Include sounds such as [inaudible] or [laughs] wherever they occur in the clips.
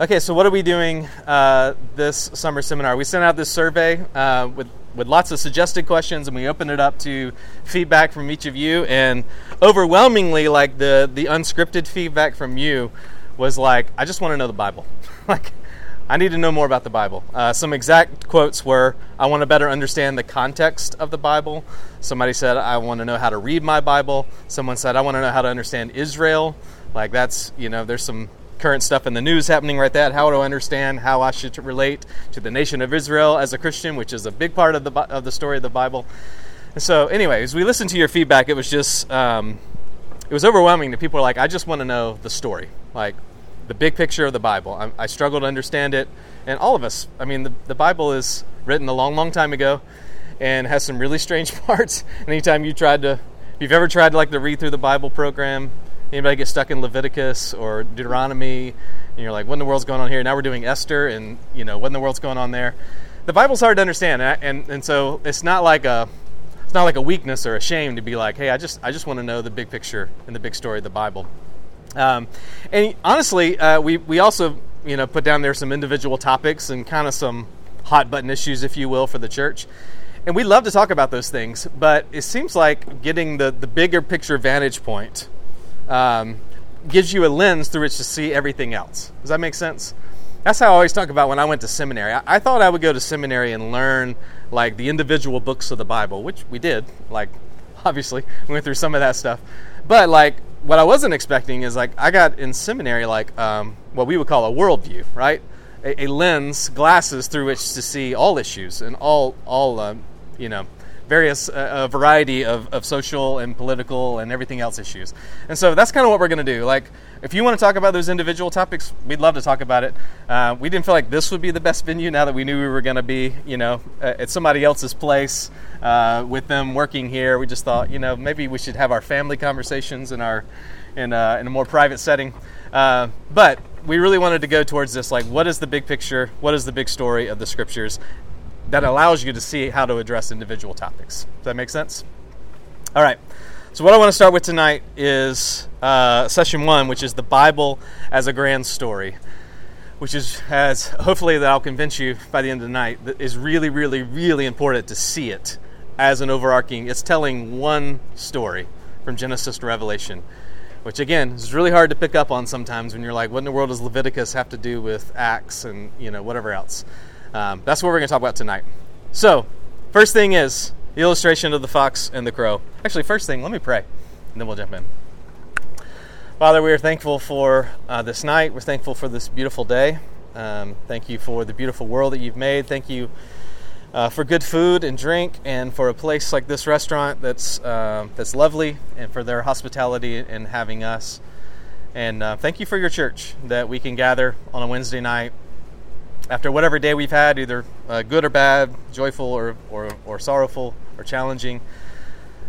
Okay, so what are we doing uh, this summer seminar? We sent out this survey uh, with with lots of suggested questions, and we opened it up to feedback from each of you. And overwhelmingly, like the the unscripted feedback from you was like, "I just want to know the Bible." [laughs] like, I need to know more about the Bible. Uh, some exact quotes were, "I want to better understand the context of the Bible." Somebody said, "I want to know how to read my Bible." Someone said, "I want to know how to understand Israel." Like that's you know, there's some current stuff in the news happening right that how do i understand how i should relate to the nation of israel as a christian which is a big part of the, of the story of the bible? And so anyway as we listened to your feedback. It was just um, it was overwhelming that people are like i just want to know the story like the big picture of the bible. I, I struggle to understand it. And all of us i mean the, the bible is written a long long time ago and has some really strange [laughs] parts. Anytime you tried to if you've ever tried like to read through the bible program Anybody get stuck in Leviticus or Deuteronomy, and you're like, "What in the world's going on here?" Now we're doing Esther, and you know, what in the world's going on there? The Bible's hard to understand, and and, and so it's not like a it's not like a weakness or a shame to be like, "Hey, I just I just want to know the big picture and the big story of the Bible." Um, and honestly, uh, we we also you know put down there some individual topics and kind of some hot button issues, if you will, for the church. And we love to talk about those things, but it seems like getting the, the bigger picture vantage point um, gives you a lens through which to see everything else. Does that make sense? That's how I always talk about when I went to seminary. I, I thought I would go to seminary and learn like the individual books of the Bible, which we did. Like, [laughs] obviously, we went through some of that stuff. But like, what I wasn't expecting is like I got in seminary like um, what we would call a worldview, right? A, a, lens, glasses through which to see all issues and all all um, you know various uh, variety of, of social and political and everything else issues. And so that's kind of what we're going to do. Like, if you want to talk about those individual topics, we'd love to talk about it. Uh, we didn't feel like this would be the best venue now that we knew we were going to be, you know, at somebody else's place uh, with them working here. We just thought, you know, maybe we should have our family conversations in our in, uh, in a more private setting. Uh, but we really wanted to go towards this like, what is the big picture? What is the big story of the scriptures? That allows you to see how to address individual topics. Does that make sense? All right. So, what I want to start with tonight is uh, session one, which is the Bible as a grand story, which is, has hopefully, that I'll convince you by the end of the night, that is really, really, really important to see it as an overarching, it's telling one story from Genesis to Revelation, which again is really hard to pick up on sometimes when you're like, what in the world does Leviticus have to do with Acts and, you know, whatever else? Um, that's what we're going to talk about tonight. So, first thing is the illustration of the fox and the crow. Actually, first thing, let me pray, and then we'll jump in. Father, we are thankful for uh, this night. We're thankful for this beautiful day. Um, thank you for the beautiful world that you've made. Thank you uh, for good food and drink, and for a place like this restaurant that's uh, that's lovely, and for their hospitality in having us. And uh, thank you for your church that we can gather on a Wednesday night after whatever day we've had, either uh, good or bad, joyful or, or, or sorrowful or challenging,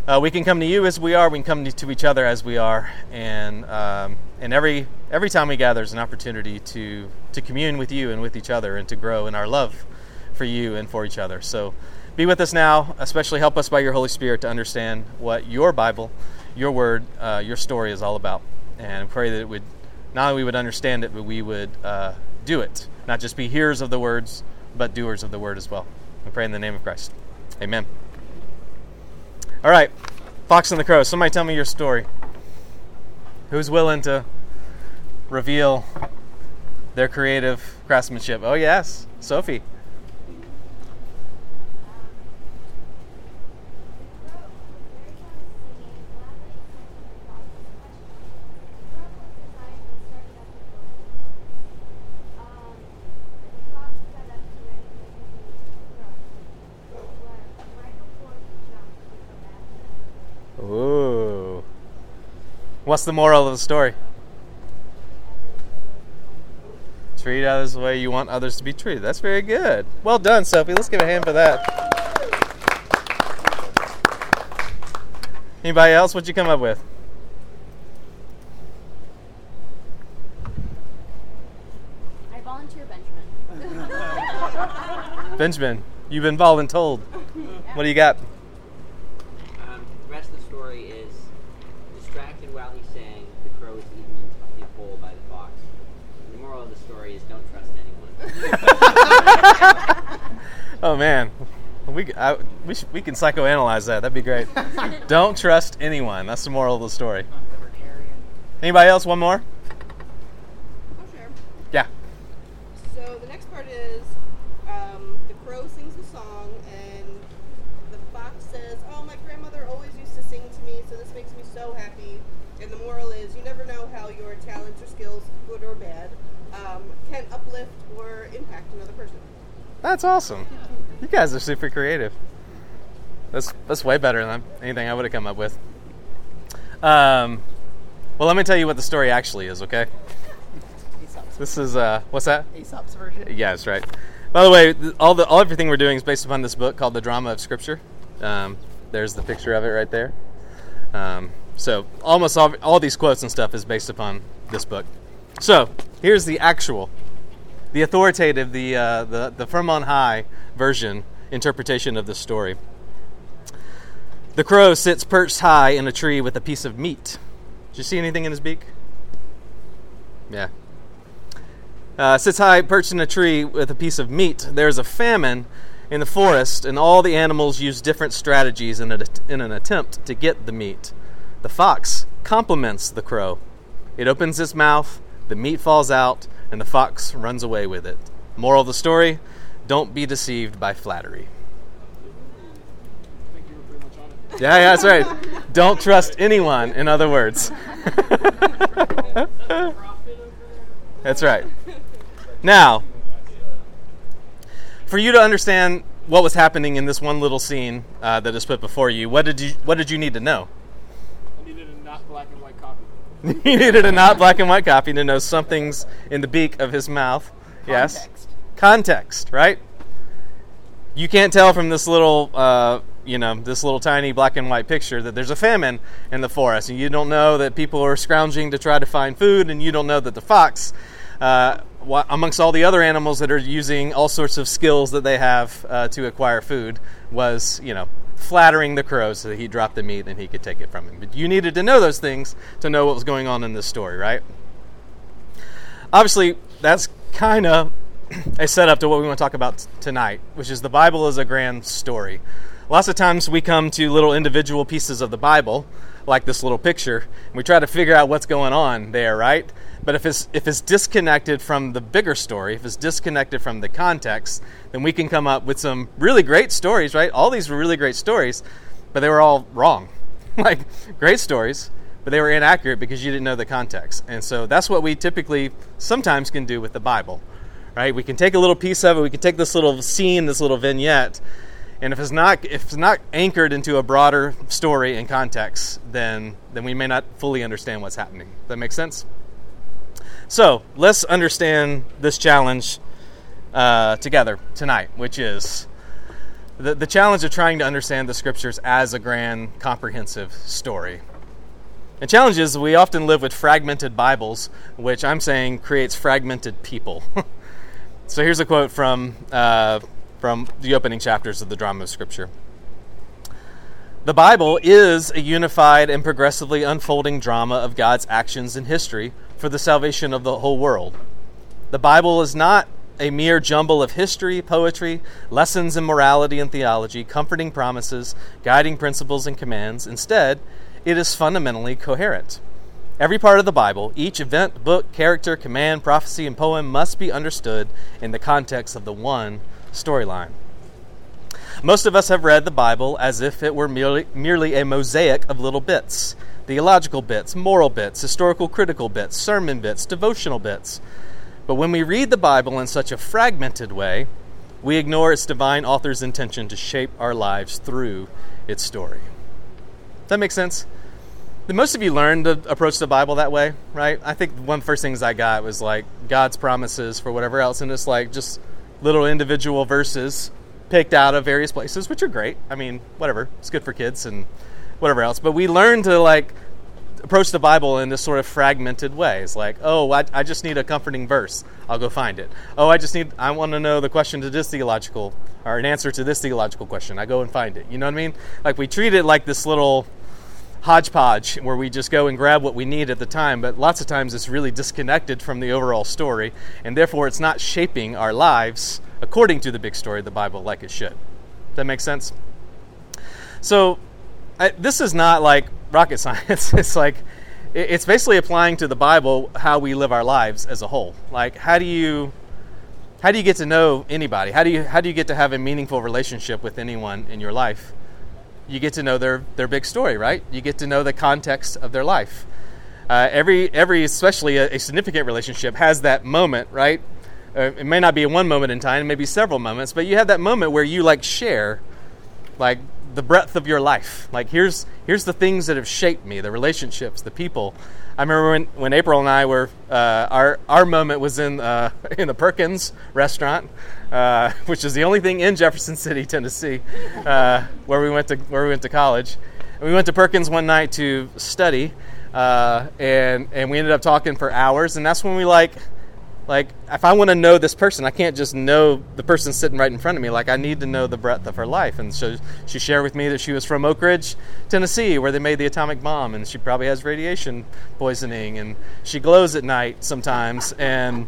uh, we can come to you as we are. We can come to each other as we are, and um, and every every time we gather is an opportunity to to commune with you and with each other, and to grow in our love for you and for each other. So, be with us now. Especially help us by your Holy Spirit to understand what your Bible, your Word, uh, your story is all about, and pray that it would not only we would understand it, but we would uh, do it not just be hearers of the words, but doers of the word as well. We pray in the name of Christ. Amen. All right, Fox and the Crow. Somebody tell me your story. Who's willing to reveal their creative craftsmanship? Oh, yes, Sophie. What's the moral of the story? Treat others the way you want others to be treated. That's very good. Well done, Sophie. Let's give a hand for that. Anybody else? What'd you come up with? I volunteer Benjamin. [laughs] Benjamin, you've been voluntold. What do you got? story is don't trust anyone. [laughs] Oh man, we I, we should, we can psychoanalyze that. That'd be great. [laughs] Don't trust anyone. That's the moral of the story. Anybody else? One more? I'll. Yeah. So the next part is um, the crow sings a song, and the fox says, "Oh, my grandmother always used to sing to me, so this makes me so happy." And the moral is, you never know how your talents or skills, good or bad, um, can uplift or impact another person. That's awesome. You guys are super creative. That's that's way better than anything I would have come up with. Um, well, let me tell you what the story actually is. Okay. Aesop's, This is uh, what's that? Aesop's version. Yeah, that's right. By the way, all the all everything we're doing is based upon this book called The Drama of Scripture. Um, there's the picture of it right there. Um, so almost all, all these quotes and stuff is based upon this book. So here's the actual, the authoritative, the uh, the the from on high version interpretation of this story. The crow sits perched high in a tree with a piece of meat. Did you see anything in his beak? Yeah. Uh, sits high, perched in a tree with a piece of meat. There's a famine in the forest, and all the animals use different strategies in, a, in an attempt to get the meat. The fox compliments the crow. It opens its mouth, the meat falls out, and the fox runs away with it. Moral of the story don't be deceived by flattery. Yeah, yeah, that's right. Don't trust anyone, in other words. [laughs] that's right. Now, for you to understand what was happening in this one little scene uh, that is put before you, what did you what did you need to know? I needed a not black and white [laughs] you needed a not black and white copy to know something's in the beak of his mouth. Yes. Context. Context, right? You can't tell from this little, uh, you know, this little tiny black and white picture that there's a famine in the forest, and you don't know that people are scrounging to try to find food, and you don't know that the fox, uh, amongst all the other animals that are using all sorts of skills that they have uh, to acquire food, was, you know, flattering the crow so that he dropped the meat and he could take it from him. But you needed to know those things to know what was going on in this story, right? Obviously, that's kind of a setup to what we want to talk about tonight, which is the Bible is a grand story. Lots of times we come to little individual pieces of the Bible, like this little picture, and we try to figure out what's going on there, right? But if it's if it's disconnected from the bigger story, if it's disconnected from the context, then we can come up with some really great stories, right? All these were really great stories, but they were all wrong. [laughs] like great stories, but they were inaccurate because you didn't know the context. And so that's what we typically sometimes can do with the Bible right? We can take a little piece of it. We can take this little scene, this little vignette, and if it's not if it's not anchored into a broader story and context, then then we may not fully understand what's happening. Does that make sense? So let's understand this challenge uh, together tonight, which is the, the challenge of trying to understand the scriptures as a grand, comprehensive story. The challenge is we often live with fragmented Bibles, which I'm saying creates fragmented people. [laughs] So here's a quote from uh, from the opening chapters of the drama of Scripture. The Bible is a unified and progressively unfolding drama of God's actions in history for the salvation of the whole world. The Bible is not a mere jumble of history, poetry, lessons in morality and theology, comforting promises, guiding principles and commands. Instead, it is fundamentally coherent. Every part of the Bible, each event, book, character, command, prophecy, and poem must be understood in the context of the one storyline. Most of us have read the Bible as if it were merely, merely a mosaic of little bits theological bits, moral bits, historical critical bits, sermon bits, devotional bits. But when we read the Bible in such a fragmented way, we ignore its divine author's intention to shape our lives through its story. That make sense? Did most of you learned to approach the Bible that way, right? I think one of the first things I got was like God's promises for whatever else, and it's like just little individual verses picked out of various places, which are great. I mean, whatever, it's good for kids and whatever else. But we learn to like approach the Bible in this sort of fragmented way. It's like, oh, I, I just need a comforting verse. I'll go find it. Oh, I just need, I want to know the question to this theological, or an answer to this theological question. I go and find it. You know what I mean? Like we treat it like this little hodgepodge where we just go and grab what we need at the time, but lots of times it's really disconnected from the overall story, and therefore it's not shaping our lives according to the big story of the Bible like it should. Does that make sense? So, I, this is not like rocket [laughs] science. it's like, it's basically applying to the Bible how we live our lives as a whole. Like, how do you. How do you get to know anybody? How do you how do you get to have a meaningful relationship with anyone in your life? You get to know their, their big story, right? You get to know the context of their life. Uh, every, every, especially a, a, significant relationship, has that moment, right? Uh, it may not be one moment in time, maybe several moments, but you have that moment where you like share, like the breadth of your life. Like here's here's the things that have shaped me, the relationships, the people. I remember when, when April and I were uh, our our moment was in uh, [laughs] in the Perkins restaurant, uh, which is the only thing in Jefferson City, Tennessee, uh, where we went to where we went to college. And we went to Perkins one night to study, uh, and and we ended up talking for hours. And that's when we like like if i want to know this person i can't just know the person sitting right in front of me. Like i need to know the breadth of her life. And so she shared with me that she was from oak ridge tennessee where they made the atomic bomb and she probably has radiation poisoning and she glows at night sometimes. And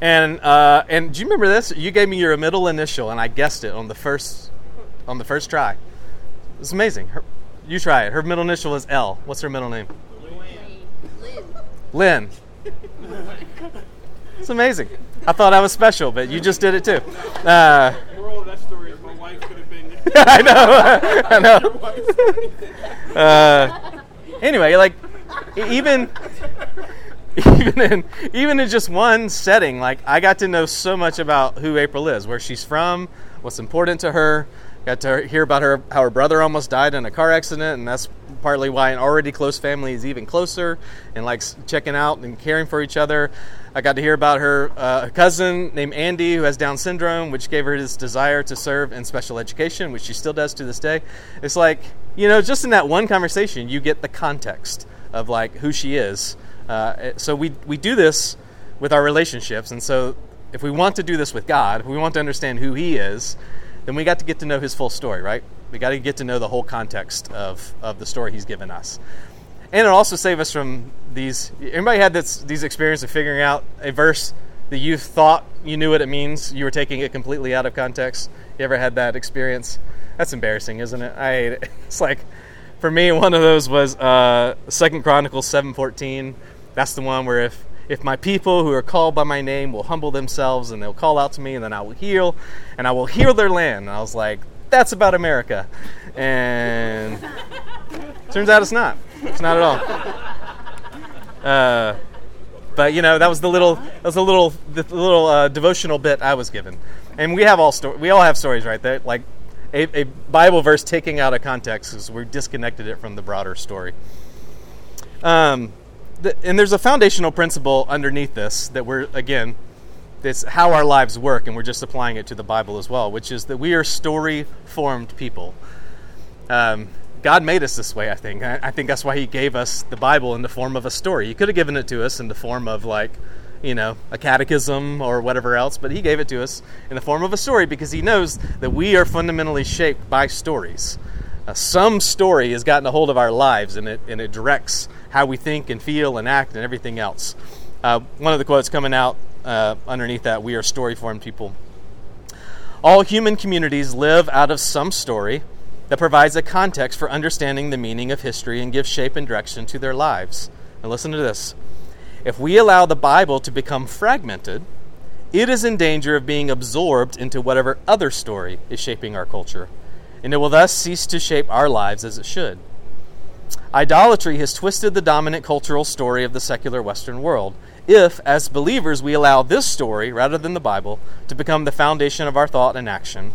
and uh, and do you remember this? You gave me your middle initial and i guessed it on the first on the first try. It's amazing. Her, you try it. Her middle initial is l. What's her middle name? Lynn. lynn it's amazing. I thought I was special, but you just did it too. Uh, Moral of that story is [laughs] my wife could have been. I know. [laughs] I know. Uh, anyway, like even [laughs] even in even in just one setting, like I got to know so much about who April is, where she's from, what's important to her. Got to hear about her how her brother almost died in a car accident, and that's partly why an already close family is even closer and likes checking out and caring for each other. I got to hear about her uh, cousin named Andy who has Down syndrome, which gave her this desire to serve in special education, which she still does to this day. It's like you know, just in that one conversation, you get the context of like who she is. Uh, so we we do this with our relationships, and so if we want to do this with God, if we want to understand who He is, then we got to get to know His full story, right? We got to get to know the whole context of of the story He's given us, and it'll also save us from these. Anybody had this these experiences of figuring out a verse that you thought you knew what it means, you were taking it completely out of context. You ever had that experience? That's embarrassing, isn't it? I hate it. [laughs] It's like for me, one of those was uh, Second Chronicles seven fourteen. That's the one where if if my people who are called by my name will humble themselves and they'll call out to me, and then I will heal, and I will heal their land. And I was like, that's about America, and turns out it's not. It's not at all. Uh, but you know that was the little that was the little the little uh, devotional bit I was given, and we have all sto- we all have stories right there like a, a Bible verse taking out of context because we're disconnected it from the broader story. Um, and there's a foundational principle underneath this that we're again it's how our lives work, and we're just applying it to the Bible as well, which is that we are story formed people. Um, God made us this way, I think. I, I think that's why He gave us the Bible in the form of a story. He could have given it to us in the form of, like, you know, a catechism or whatever else, but He gave it to us in the form of a story because He knows that we are fundamentally shaped by stories. Uh, some story has gotten a hold of our lives and it, and it directs how we think and feel and act and everything else. Uh, one of the quotes coming out uh, underneath that we are story formed people. All human communities live out of some story that provides a context for understanding the meaning of history and gives shape and direction to their lives. And listen to this. If we allow the Bible to become fragmented, it is in danger of being absorbed into whatever other story is shaping our culture, and it will thus cease to shape our lives as it should. Idolatry has twisted the dominant cultural story of the secular Western world. If, as believers, we allow this story, rather than the Bible, to become the foundation of our thought and action,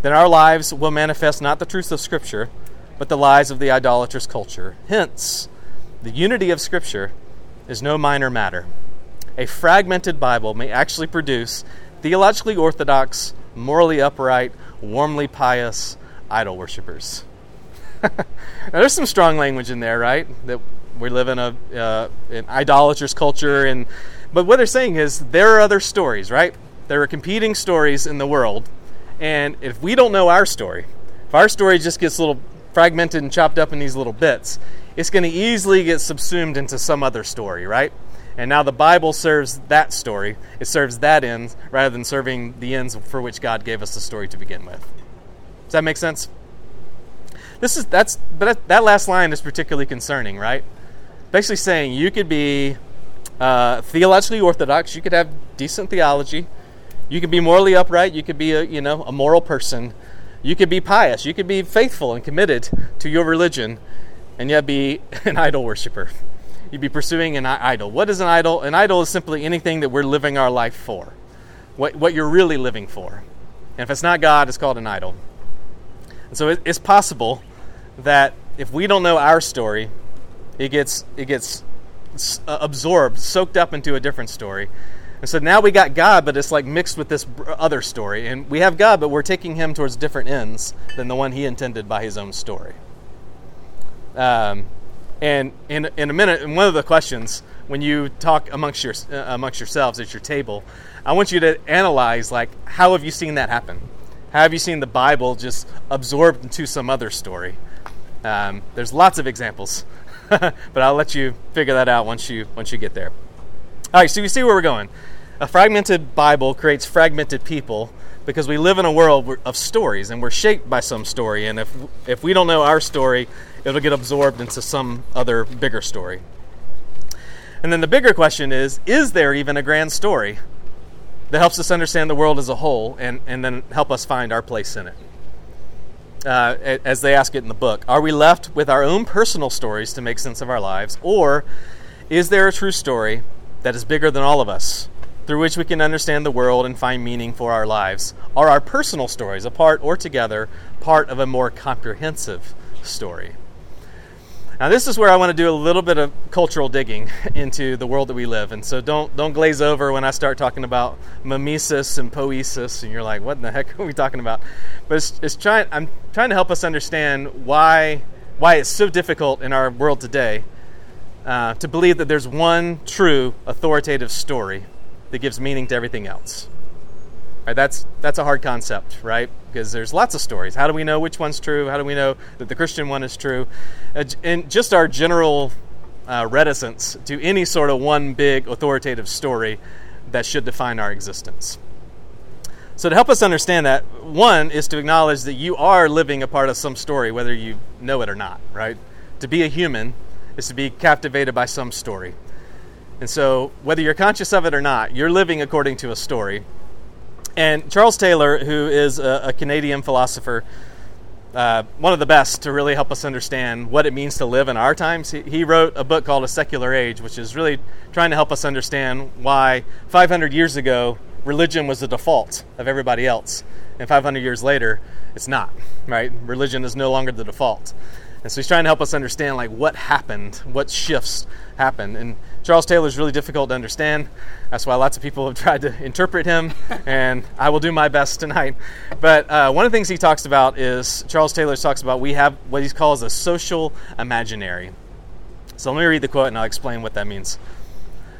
then our lives will manifest not the truths of Scripture, but the lies of the idolatrous culture. Hence, the unity of Scripture is no minor matter. A fragmented Bible may actually produce theologically orthodox, morally upright, warmly pious idol worshippers. [laughs] now, there's some strong language in there, right? That we live in a uh, an idolatrous culture, and but what they're saying is there are other stories, right? There are competing stories in the world, and if we don't know our story, if our story just gets a little fragmented and chopped up in these little bits, it's going to easily get subsumed into some other story, right? And now the Bible serves that story. It serves that end rather than serving the ends for which God gave us the story to begin with. Does that make sense? This is that's but that last line is particularly concerning, right? Basically saying you could be uh, theologically orthodox, you could have decent theology, you could be morally upright, you could be a you know a moral person, you could be pious, you could be faithful and committed to your religion, and yet be [laughs] an idol worshiper. You'd be pursuing an idol. What is an idol? An idol is simply anything that we're living our life for. What, what you're really living for. And if it's not God, it's called an idol. And so it, it's possible that if we don't know our story, it gets it gets uh, absorbed, soaked up into a different story. And so now we got God, but it's like mixed with this other story. And we have God, but we're taking him towards different ends than the one he intended by his own story. Um, and in, in a minute, and one of the questions when you talk amongst your uh, amongst yourselves at your table, I want you to analyze like how have you seen that happen? How have you seen the Bible just absorbed into some other story? Um, there's lots of examples, [laughs] but I'll let you figure that out once you once you get there. All right, so you see where we're going. A fragmented Bible creates fragmented people because we live in a world of stories and we're shaped by some story. And if if we don't know our story, it'll get absorbed into some other bigger story. And then the bigger question is is there even a grand story that helps us understand the world as a whole and, and then help us find our place in it? Uh, as they ask it in the book, are we left with our own personal stories to make sense of our lives, or is there a true story that is bigger than all of us, through which we can understand the world and find meaning for our lives? Are our personal stories, apart or together, part of a more comprehensive story? Now, this is where I want to do a little bit of cultural digging [laughs] into the world that we live and So don't don't glaze over when I start talking about mimesis and poiesis, and you're like, "What in the heck [laughs] are we talking about?" But it's, it's trying. I'm trying to help us understand why why it's so difficult in our world today uh, to believe that there's one true authoritative story that gives meaning to everything else. Right, that's that's a hard concept, right? Because there's lots of stories. How do we know which one's true? How do we know that the Christian one is true? Uh, and just our general uh, reticence to any sort of one big authoritative story that should define our existence. So, to help us understand that, one is to acknowledge that you are living a part of some story, whether you know it or not, right? To be a human is to be captivated by some story. And so, whether you're conscious of it or not, you're living according to a story. And Charles Taylor, who is a, a Canadian philosopher, uh, one of the best to really help us understand what it means to live in our times, he, he wrote a book called A Secular Age, which is really trying to help us understand why 500 years ago religion was the default of everybody else, and 500 years later, it's not. Right? Religion is no longer the default. And so he's trying to help us understand like what happened, what shifts happened. And Charles Taylor is really difficult to understand. That's why lots of people have [laughs] tried to interpret him, and I will do my best tonight. But uh, one of the things he talks about is Charles Taylor talks about we have what he calls a social imaginary. So let me read the quote and I'll explain what that means.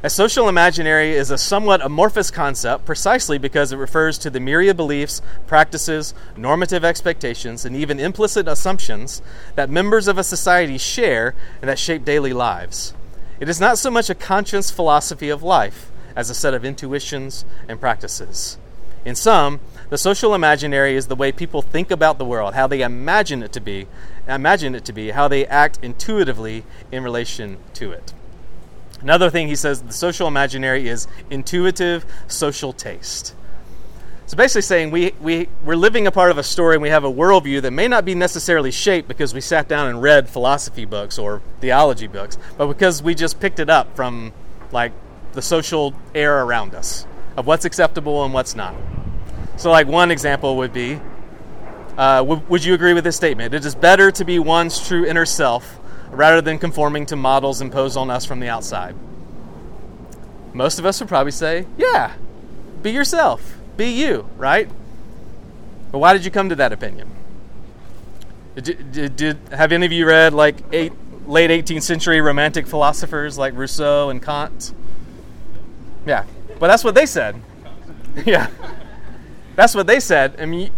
A social imaginary is a somewhat amorphous concept precisely because it refers to the myriad beliefs, practices, normative expectations, and even implicit assumptions that members of a society share and that shape daily lives. It is not so much a conscious philosophy of life as a set of intuitions and practices. In sum, the social imaginary is the way people think about the world, how they imagine it to be, imagine it to be, how they act intuitively in relation to it. Another thing he says the social imaginary is intuitive social taste. So basically saying we, we, we're living a part of a story and we have a worldview that may not be necessarily shaped because we sat down and read philosophy books or theology books, but because we just picked it up from like the social air around us of what's acceptable and what's not. So like one example would be, uh, w- would you agree with this statement? It is better to be one's true inner self rather than conforming to models imposed on us from the outside? Most of us would probably say, yeah, be yourself, be you, right? But why did you come to that opinion? Did, did, did have any of you read like eight, late 18th century romantic philosophers like Rousseau and Kant? Yeah, but that's what they said. [laughs] yeah. That's what they said. I mean,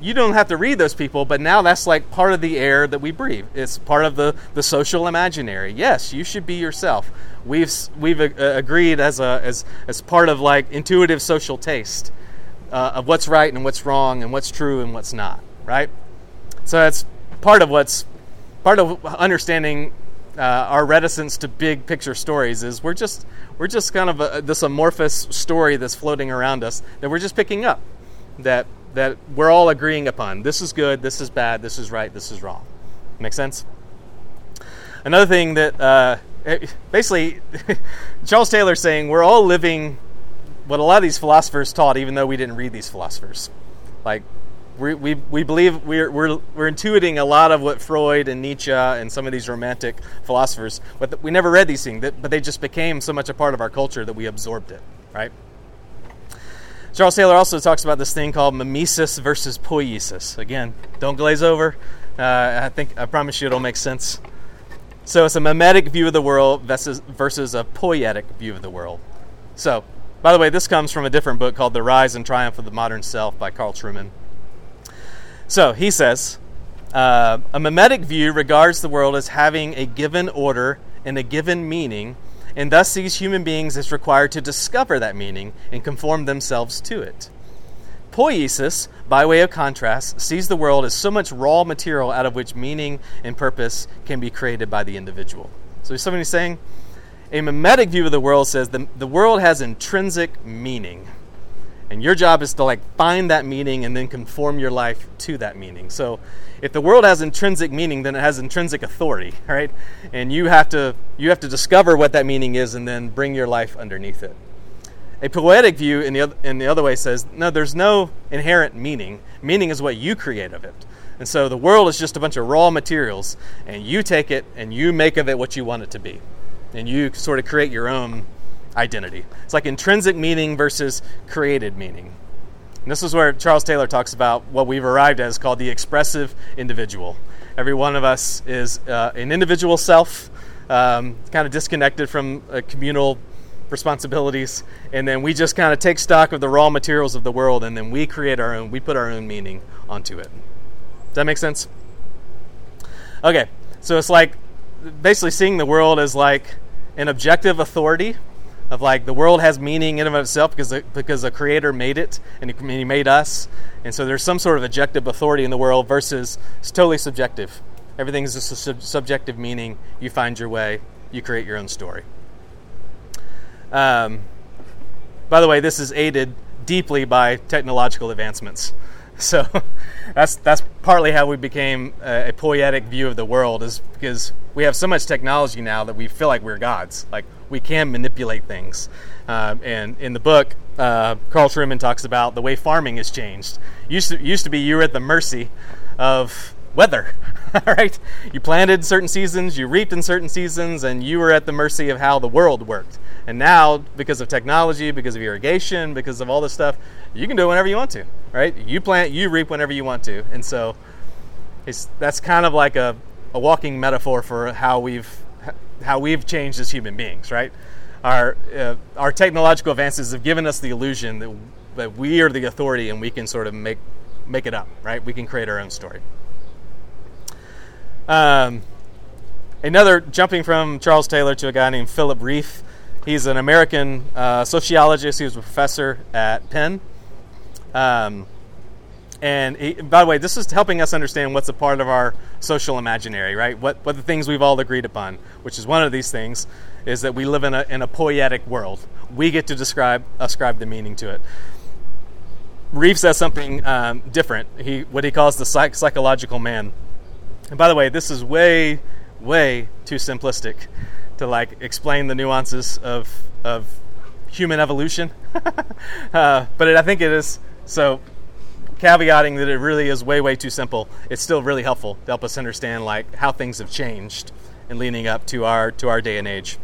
you don't have to read those people, but now that's like part of the air that we breathe. It's part of the, the social imaginary. Yes, you should be yourself. We've we've uh, agreed as a as as part of like intuitive social taste uh, of what's right and what's wrong and what's true and what's not. Right. So that's part of what's part of understanding uh, our reticence to big picture stories is we're just we're just kind of a, this amorphous story that's floating around us that we're just picking up that that we're all agreeing upon. This is good. This is bad. This is right. This is wrong. Make sense? Another thing that uh, basically [laughs] Charles Taylor saying we're all living what a lot of these philosophers taught, even though we didn't read these philosophers. Like we, we, we believe we're, we're, we're intuiting a lot of what Freud and Nietzsche and some of these romantic philosophers, but we never read these things, but they just became so much a part of our culture that we absorbed it, right? Charles Taylor also talks about this thing called mimesis versus poiesis. Again, don't glaze over. Uh, I think I promise you it'll make sense. So it's a mimetic view of the world versus, versus a poietic view of the world. So, by the way, this comes from a different book called The Rise and Triumph of the Modern Self by Carl Trueman. So he says, uh, a mimetic view regards the world as having a given order and a given meaning, and thus sees human beings as required to discover that meaning and conform themselves to it. Poiesis, by way of contrast, sees the world as so much raw material out of which meaning and purpose can be created by the individual. So somebody's saying, a mimetic view of the world says the, the world has intrinsic meaning. And your job is to like find that meaning and then conform your life to that meaning. So if the world has intrinsic meaning, then it has intrinsic authority, [laughs] right? And you have to you have to discover what that meaning is and then bring your life underneath it. A poietic view in the other, in the other way says, no, there's no inherent meaning. Meaning is what you create of it. And so the world is just a bunch of raw materials, and you take it and you make of it what you want it to be. And you sort of create your own identity. It's like intrinsic meaning versus created meaning. And this is where Charles Taylor talks about what we've arrived at as called the expressive individual. Every one of us is uh, an individual self, um, kind of disconnected from uh, communal responsibilities, and then we just kind of take stock of the raw materials of the world, and then we create our own, we put our own meaning onto it. Does that make sense? Okay, so it's like basically seeing the world as like an objective authority of like the world has meaning in of itself because the, because the creator made it and he, he made us. And so there's some sort of objective authority in the world versus it's totally subjective. Everything is just a sub- subjective meaning. You find your way. You create your own story. Um, by the way this is aided deeply by technological advancements. [laughs] So [laughs] that's that's partly how we became a, a poietic view of the world is because we have so much technology now that we feel like we're gods. Like we can manipulate things. Uh, and in the book uh, Carl Trueman talks about the way farming has changed. Used to, used to be you were at the mercy of weather [laughs] right? You planted certain seasons you reaped in certain seasons and you were at the mercy of how the world worked. And now because of technology because of irrigation because of all this stuff you can do it whenever you want to right? You plant you reap whenever you want to. And so it's, that's kind of like a, a walking metaphor for how we've how we've changed as human beings right our uh, our technological advances have given us the illusion that, that we are the authority and we can sort of make make it up right we can create our own story um, another jumping from Charles Taylor to a guy named Philip Rieff. He's an American uh, sociologist. He was a professor at Penn. Um, and he, by the way, this is helping us understand what's a part of our social imaginary, right? What what the things we've all agreed upon, which is one of these things, is that we live in a in a poietic world. We get to describe ascribe the meaning to it. Rieff says something um, different. He what he calls the psych- psychological man. And by the way, this is way, way too simplistic to like explain the nuances of of human evolution. [laughs] uh, but it, I think it is so. Caveating that it really is way, way too simple. It's still really helpful to help us understand like how things have changed and leading up to our to our day and age.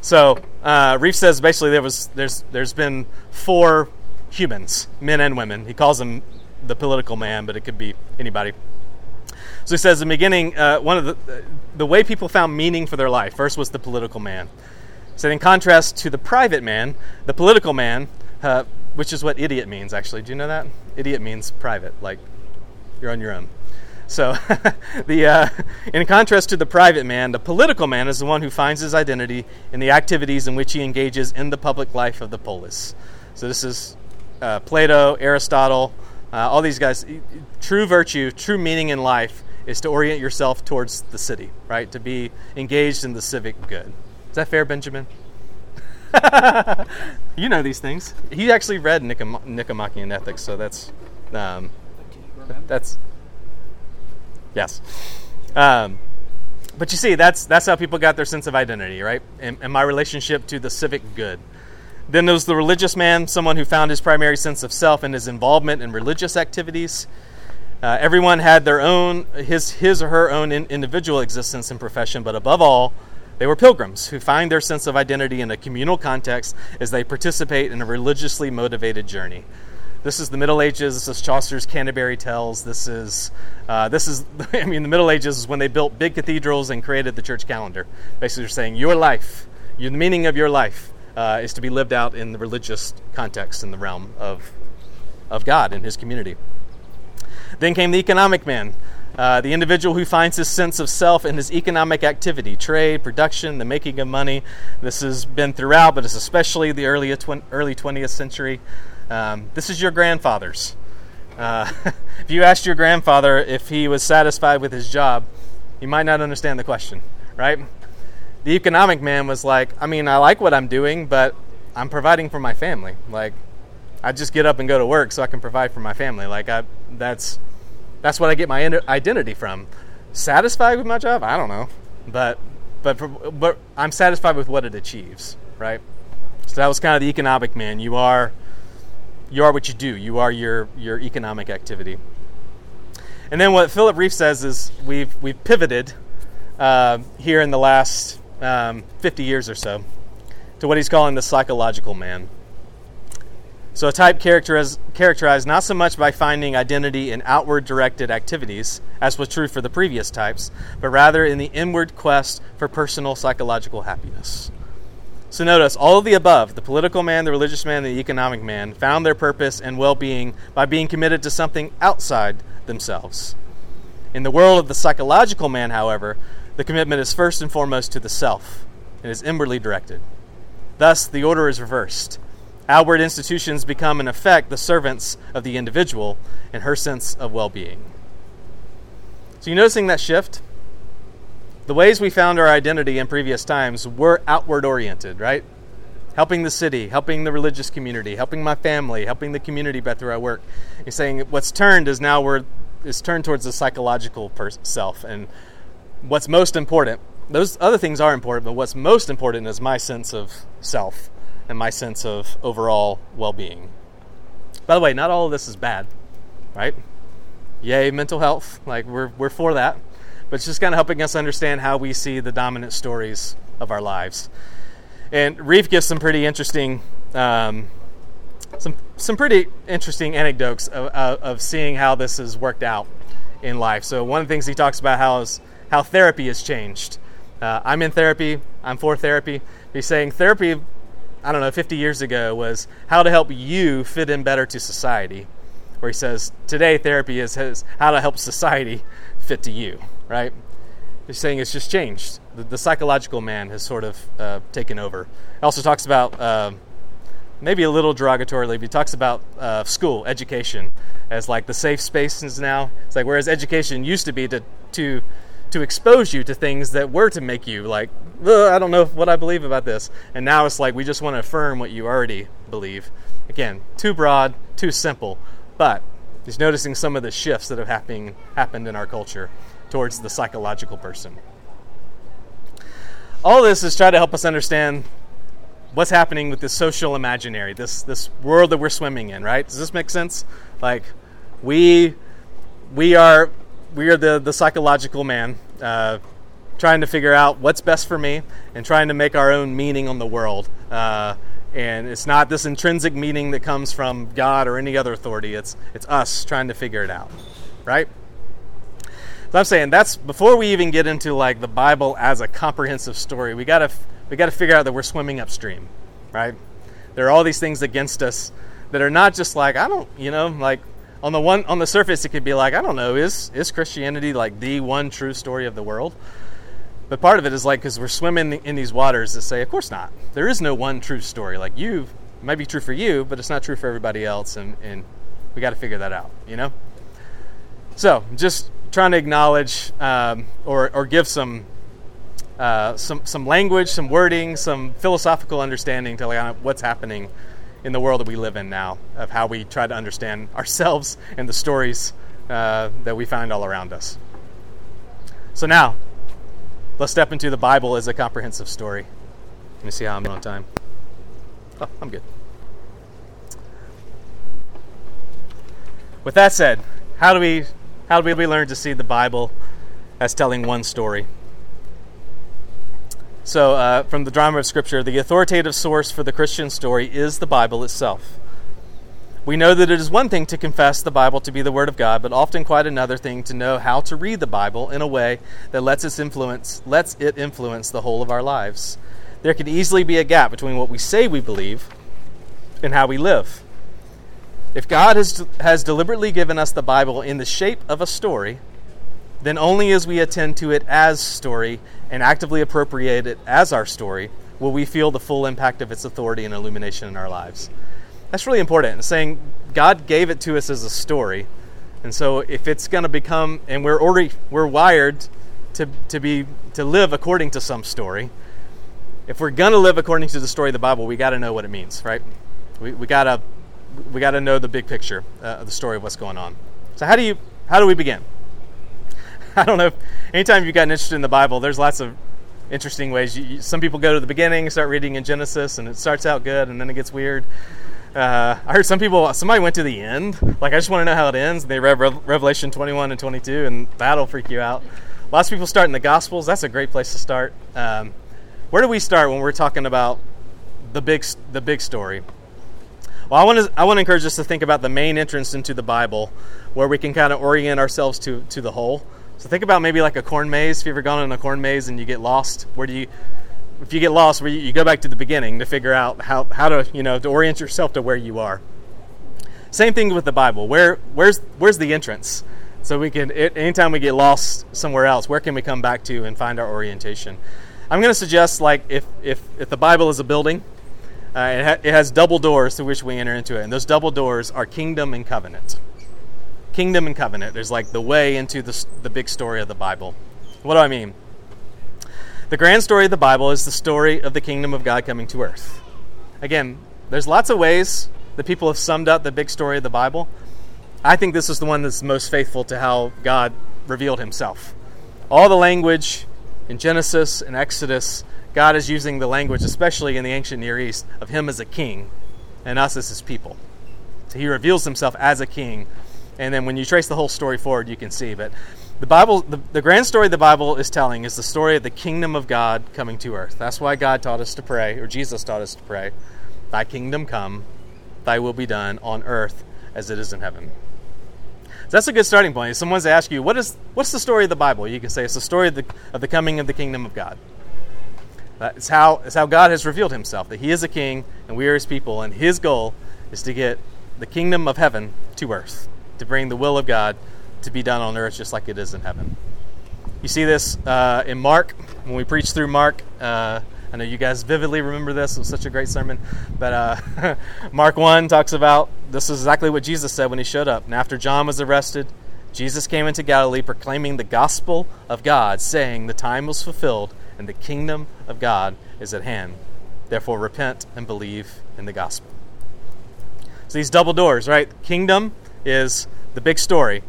So uh, Rieff says basically there was there's there's been four humans, men and women. He calls them the political man, but it could be anybody. So he says in the beginning, uh, one of the the way people found meaning for their life first was the political man. So in contrast to the private man, the political man uh, which is what idiot means, actually. Do you know that? Idiot means private, like you're on your own. So, [laughs] the, uh, in contrast to the private man, the political man is the one who finds his identity in the activities in which he engages in the public life of the polis. So, this is uh, Plato, Aristotle, uh, all these guys. True virtue, true meaning in life is to orient yourself towards the city, right? To be engaged in the civic good. Is that fair, Benjamin? You know these things. He actually read Nicom- Nicomachean Ethics, so that's um, that's yes. Um, but you see, that's that's how people got their sense of identity, right? And, and my relationship to the civic good. Then there was the religious man, someone who found his primary sense of self in his involvement in religious activities. Uh, everyone had their own, his, his or her own in, individual existence and profession, but above all, they were pilgrims who find their sense of identity in a communal context as they participate in a religiously motivated journey. This is the Middle Ages. This is Chaucer's Canterbury Tales. This is, uh, this is, [laughs] I mean, the Middle Ages is when they built big cathedrals and created the church calendar. Basically, they're saying your life, your, the meaning of your life, uh, is to be lived out in the religious context in the realm of, of God and His community. Then came the economic man, uh, the individual who finds his sense of self in his economic activity, trade, production, the making of money. This has been throughout, but it's especially the early, tw- early 20th century. Um, this is your grandfather's. Uh, [laughs] if you asked your grandfather if he was satisfied with his job, he might not understand the question, right? The economic man was like, I mean, I like what I'm doing, but I'm providing for my family. Like, I just get up and go to work so I can provide for my family. Like, I, that's that's what I get my identity from. Satisfied with my job? I don't know, but but but I'm satisfied with what it achieves, right? So that was kind of the economic man. You are you are what you do. You are your your economic activity. And then what Philip Rieff says is we've we've pivoted uh, here in the last um, 50 years or so to what he's calling the psychological man. So, a type characterized, not so much by finding identity in outward directed activities, as was true for the previous types, but rather in the inward quest for personal psychological happiness. So, notice all of the above the political man, the religious man, the economic man found their purpose and well being by being committed to something outside themselves. In the world of the psychological man, however, the commitment is first and foremost to the self and is inwardly directed. Thus, the order is reversed. Outward institutions become, in effect, the servants of the individual and her sense of well being. So, you noticing that shift? The ways we found our identity in previous times were outward oriented, right? Helping the city, helping the religious community, helping my family, helping the community but through our work. He's saying what's turned is now we're is turned towards the psychological per- self and what's most important. Those other things are important, but what's most important is my sense of self and my sense of overall well being. By the way, not all of this is bad, right? Yay, mental health. Like, we're, we're for that. But it's just kind of helping us understand how we see the dominant stories of our lives. And Rieff gives some pretty interesting, um, some, some pretty interesting anecdotes of, of, of seeing how this has worked out in life. So, one of the things he talks about how, is, how therapy has changed. Uh, I'm in therapy, I'm for therapy. He's saying therapy I don't know, 50 years ago was how to help you fit in better to society. Where he says, today therapy is, how to help society fit to you, right? He's saying it's just changed. The, the psychological man has sort of uh, taken over. He also talks about, uh, maybe a little derogatorily, but he talks about uh, school, education, as like the safe spaces now. It's like, whereas education used to be to, to to expose you to things that were to make you like, I don't know what I believe about this. And now it's like we just want to affirm what you already believe. Again, too broad, too simple. But he's noticing some of the shifts that have happening, happened in our culture towards the psychological person. All this is trying to help us understand what's happening with this social imaginary, this this world that we're swimming in, right? Does this make sense? Like we we are we are the, the psychological man, uh, trying to figure out what's best for me and trying to make our own meaning on the world. Uh, and it's not this intrinsic meaning that comes from God or any other authority. It's it's us trying to figure it out, right? So I'm saying that's before we even get into like the Bible as a comprehensive story. We gotta we gotta figure out that we're swimming upstream, right? There are all these things against us that are not just like I don't, you know, like on the one on the surface it could be like I don't know, is is Christianity like the one true story of the world? But part of it is like because we're swimming in these waters that say, of course not. There is no one true story. Like you might be true for you, but it's not true for everybody else, and and we got to figure that out, you know. So just trying to acknowledge um, or or give some. Uh, some some language, some wording, some philosophical understanding to like what's happening in the world that we live in now, of how we try to understand [laughs] ourselves and the stories uh, that we find all around us. So now, let's step into the Bible as a comprehensive story. Let me see how I'm on time. Oh, I'm good. With that said, how do we how do we learn to see the Bible as telling one story? So, uh, from the drama of Scripture, the authoritative source for the Christian story is the Bible itself. We know that it is one thing to confess the Bible to be the Word of God, but often quite another thing to know how to read the Bible in a way that lets, its influence, lets it influence the whole of our lives. There can easily be a gap between what we say we believe and how we live. If God has, has deliberately given us the Bible in the shape of a story, then only as we attend to it as story and actively appropriate it as our story will we feel the full impact of its authority and illumination in our lives. That's really important. Saying God gave it to us as a story, and so if it's going to become, and we're already we're wired to to be to live according to some story. If we're going to live according to the story of the Bible, we got to know what it means, right? We, we gotta we got to know the big picture uh, of the story of what's going on. So how do you how do we begin? [laughs] I don't know. If, anytime you've gotten interested in the Bible, there's lots of interesting ways. You, some people go to the beginning, start reading in Genesis, and it starts out good, and then it gets weird. Uh, I heard some people, somebody went to the end. Like, I just want to know how it ends. And they read Revelation 21 and 22, and that'll freak you out. Lots of people start in the Gospels. That's a great place to start. Um, where do we start when we're talking about the big, the big story? Well, I want to I want to encourage us to think about the main entrance into the Bible, where we can kind of orient ourselves to to the whole. So think about maybe like a corn maze. If you've ever gone in a corn maze and you get lost, where do you, if you get lost, where you, you go back to the beginning to figure out how, how to, you know, to orient yourself to where you are. Same thing with the Bible. Where, where's, where's the entrance? So we can, anytime we get lost somewhere else, where can we come back to and find our orientation? I'm going to suggest like if, if, if the Bible is a building, uh, it, ha- it has double doors through which we enter into it, and those double doors are kingdom and covenant kingdom and covenant. There's like the way into the, the big story of the Bible. What do I mean? The grand story of the Bible is the story of the kingdom of God coming to earth. Again, there's lots of ways that people have summed up the big story of the Bible. I think this is the one that's most faithful to how God revealed himself. All the language in Genesis and Exodus, God is using the language, especially in the ancient Near East, of him as a king and us as his people. So he reveals himself as a king and then when you trace the whole story forward, you can see. But the Bible, the, the grand story the Bible is telling is the story of the kingdom of God coming to earth. That's why God taught us to pray, or Jesus taught us to pray, Thy kingdom come, Thy will be done on earth as it is in heaven. So that's a good starting point. If someone's ask you, what is what's the story of the Bible? You can say it's the story of the, of the coming of the kingdom of God. It's how, it's how God has revealed himself, that he is a king and we are his people, and his goal is to get the kingdom of heaven to earth to bring the will of God to be done on earth just like it is in heaven. You see this uh, in Mark when we preach through Mark. Uh, I know you guys vividly remember this. It was such a great sermon. But uh, [laughs] Mark 1 talks about this is exactly what Jesus said when he showed up. And after John was arrested, Jesus came into Galilee proclaiming the gospel of God, saying, The time was fulfilled and the kingdom of God is at hand. Therefore, repent and believe in the gospel. So these double doors, right? Kingdom is the big story.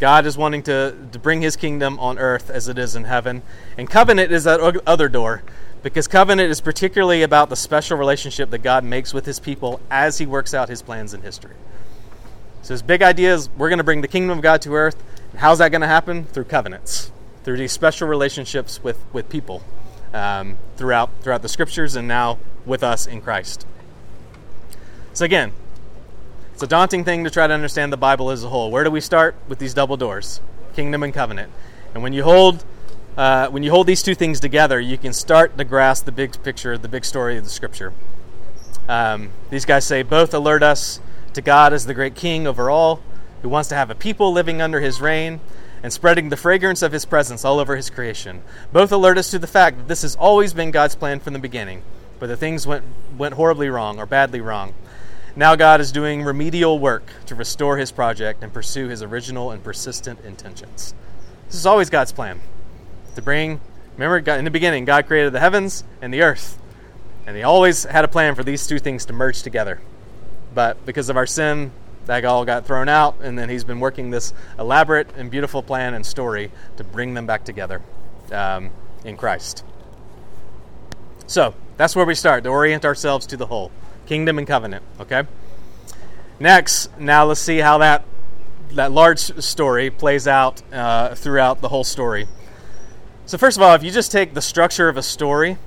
God is wanting to, to bring his kingdom on earth as it is in heaven. And covenant is that other door because covenant is particularly about the special relationship that God makes with his people as he works out his plans in history. So his big idea is we're going to bring the kingdom of God to earth. And how's that going to happen? Through covenants, through these special relationships with, with people um, throughout, throughout the scriptures and now with us in Christ. So again, it's a daunting thing to try to understand the Bible as a whole. Where do we start with these double doors, kingdom and covenant? And when you hold uh, when you hold these two things together, you can start to grasp the big picture, the big story of the Scripture. Um, these guys say both alert us to God as the great king over all, who wants to have a people living under his reign and spreading the fragrance of his presence all over his creation. Both alert us to the fact that this has always been God's plan from the beginning, but the things went, went horribly wrong or badly wrong. Now God is doing remedial work to restore his project and pursue his original and persistent intentions. This is always God's plan. To bring, remember, in the beginning, God created the heavens and the earth. And he always had a plan for these two things to merge together. But because of our sin, that all got thrown out, and then he's been working this elaborate and beautiful plan and story to bring them back together um, in Christ. So that's where we start to orient ourselves to the whole kingdom and covenant. Okay. Next, now let's see how that that large story plays out uh, throughout the whole story. So first of all, if you just take the structure of a story,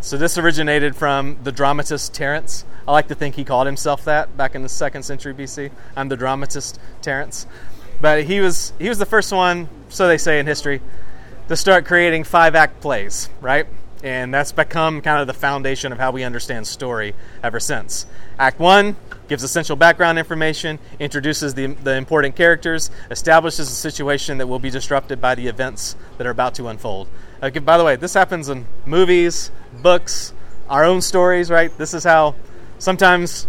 so this originated from the dramatist Terence. I like to think he called himself that back in the second century BC. I'm the dramatist Terence, but he was he was the first one, so they say in history, to start creating five act plays, right? And that's become kind of the foundation of how we understand story ever since. Act one gives essential background information, introduces the, the important characters, establishes a situation that will be disrupted by the events that are about to unfold. Uh, by the way, this happens in movies, books, our own stories, right? This is how sometimes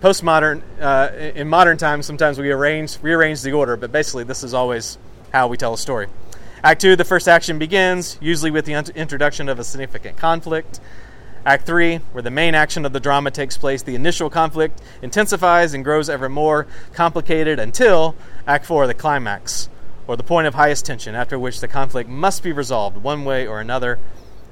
postmodern, uh, in modern times, sometimes we arrange, rearrange the order, but basically this is always how we tell a story. Act two, the first action begins, usually with the introduction of a significant conflict. Act three, where the main action of the drama takes place, the initial conflict intensifies and grows ever more complicated until Act four, the climax, or the point of highest tension, after which the conflict must be resolved one way or another.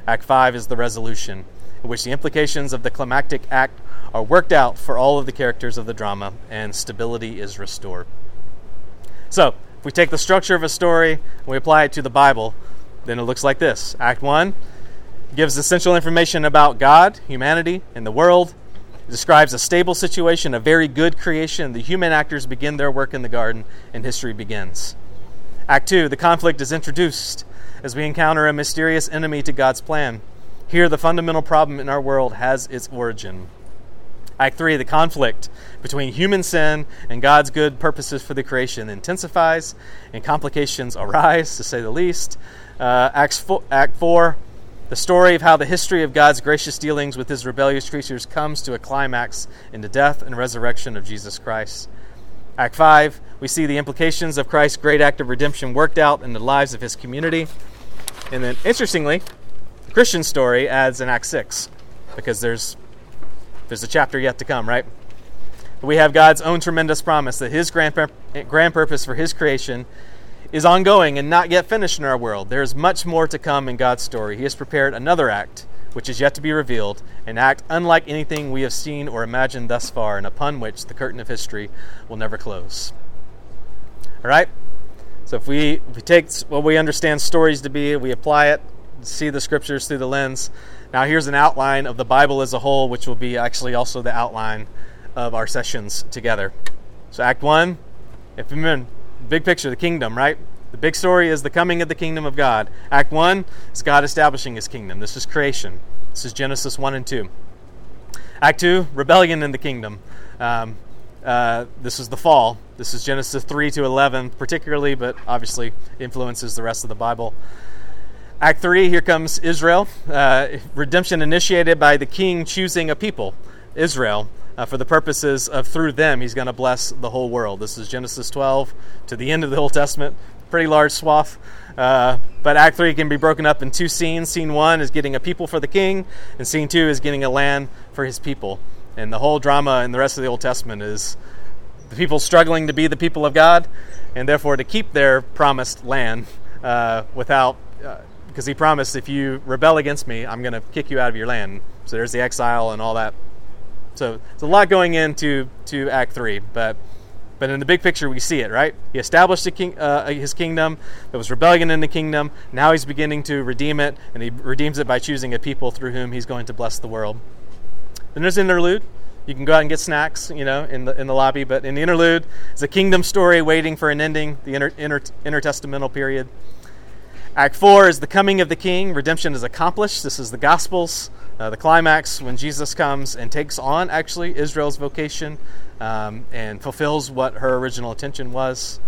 Act five is the resolution, in which the implications of the climactic act are worked out for all of the characters of the drama and stability is restored. So, if we take the structure of a story and we apply it to the Bible, then it looks like this Act 1 gives essential information about God, humanity, and the world. It describes a stable situation, a very good creation. The human actors begin their work in the garden, and history begins. Act 2 the conflict is introduced as we encounter a mysterious enemy to God's plan. Here, the fundamental problem in our world has its origin. Act 3, the conflict between human sin and God's good purposes for the creation intensifies and complications arise, to say the least. Uh, Acts fo- Act 4, the story of how the history of God's gracious dealings with his rebellious creatures comes to a climax in the death and resurrection of Jesus Christ. Act 5, we see the implications of Christ's great act of redemption worked out in the lives of his community. And then, interestingly, the Christian story adds in Act 6 because there's there's a chapter yet to come, right? We have God's own tremendous promise that His grand, grand purpose for His creation is ongoing and not yet finished in our world. There is much more to come in God's story. He has prepared another act, which is yet to be revealed, an act unlike anything we have seen or imagined thus far, and upon which the curtain of history will never close. All right? So if we, if we take what we understand stories to be, we apply it, see the scriptures through the lens now, here's an outline of the Bible as a whole, which will be actually also the outline of our sessions together. So, Act 1, if you're in big picture, the kingdom, right? The big story is the coming of the kingdom of God. Act 1 is God establishing his kingdom. This is creation. This is Genesis 1 and 2. Act 2, rebellion in the kingdom. Um, uh, this is the fall. This is Genesis 3 to 11, particularly, but obviously influences the rest of the Bible. Act 3, here comes Israel. Uh, redemption initiated by the king choosing a people, Israel, uh, for the purposes of through them, he's going to bless the whole world. This is Genesis 12 to the end of the Old Testament, pretty large swath. Uh, but Act 3 can be broken up in two scenes. Scene 1 is getting a people for the king, and Scene 2 is getting a land for his people. And the whole drama in the rest of the Old Testament is the people struggling to be the people of God, and therefore to keep their promised land uh, without because he promised if you rebel against me, I'm going to kick you out of your land. So there's the exile and all that. So it's a lot going into to Act Three, but but in the big picture, we see it right. He established king, uh, his kingdom. There was rebellion in the kingdom. Now he's beginning to redeem it, and he redeems it by choosing a people through whom he's going to bless the world. Then there's interlude. You can go out and get snacks, you know, in the in the lobby. But in the interlude, it's a kingdom story waiting for an ending. The inter, inter, intertestamental period. Act 4 is the coming of the king. Redemption is accomplished. This is the Gospels, uh, the climax when Jesus comes and takes on actually Israel's vocation um, and fulfills what her original intention was.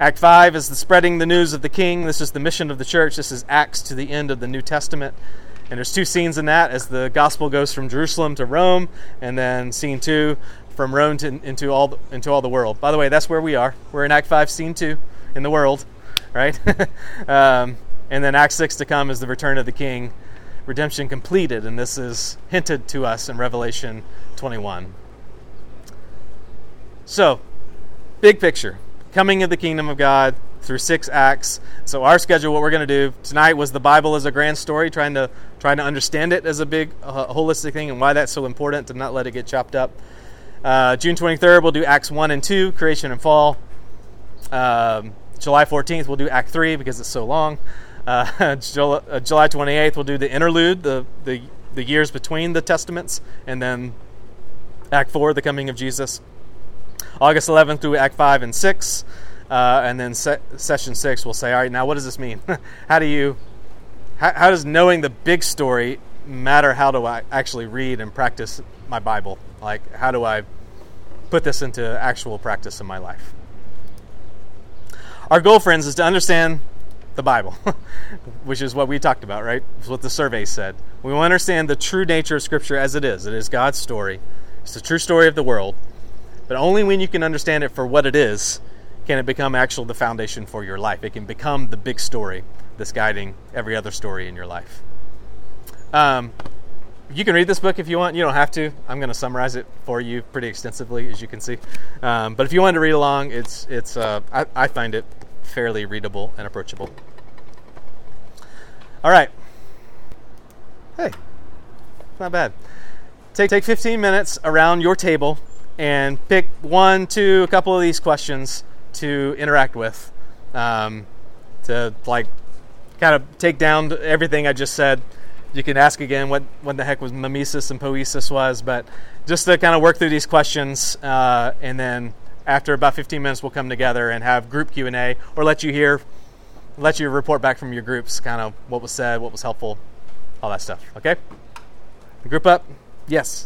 Act 5 is the spreading the news of the king. This is the mission of the church. This is Acts to the end of the New Testament. And there's two scenes in that as the gospel goes from Jerusalem to Rome, and then scene two from Rome to, into all the, into all the world. By the way, that's where we are. We're in Act 5, scene two in the world, right? [laughs] um, and then Act 6 to come is the return of the king, redemption completed, and this is hinted to us in Revelation 21. So, big picture coming of the kingdom of God through six acts. So our schedule, what we're going to do tonight was the Bible as a grand story, trying to trying to understand it as a big uh, holistic thing and why that's so important to not let it get chopped up. Uh, June 23rd, we'll do Acts 1 and 2, creation and fall. Um, July 14th, we'll do Act 3 because it's so long. Uh, [laughs] July, uh, July 28th, we'll do the interlude, the, the, the years between the testaments, and then Act 4, the coming of Jesus. August 11th through Act 5 and 6. Uh, and then se- session 6 we'll say, all right, now what does this mean? [laughs] how do you, how, how does knowing the big story matter how do I actually read and practice my Bible? Like, how do I put this into actual practice in my life? Our goal, friends, is to understand the Bible, [laughs] which is what we talked about, right? It's what the survey said. We want to understand the true nature of Scripture as it is. It is God's story, it's the true story of the world. But only when you can understand it for what it is can it become actual the foundation for your life. It can become the big story that's guiding every other story in your life. Um, you can read this book if you want. You don't have to. I'm going to summarize it for you pretty extensively, as you can see. Um, but if you wanted to read along, it's it's. Uh, I, I find it fairly readable and approachable. All right. Hey, not bad. Take take 15 minutes around your table and pick one, two, a couple of these questions to interact with, um, to like kind of take down everything I just said. You can ask again what what the heck was mimesis and poiesis was, but just to kind of work through these questions, uh, and then after about 15 minutes, we'll come together and have group Q and A, or let you hear, let you report back from your groups, kind of what was said, what was helpful, all that stuff. Okay, group up. Yes.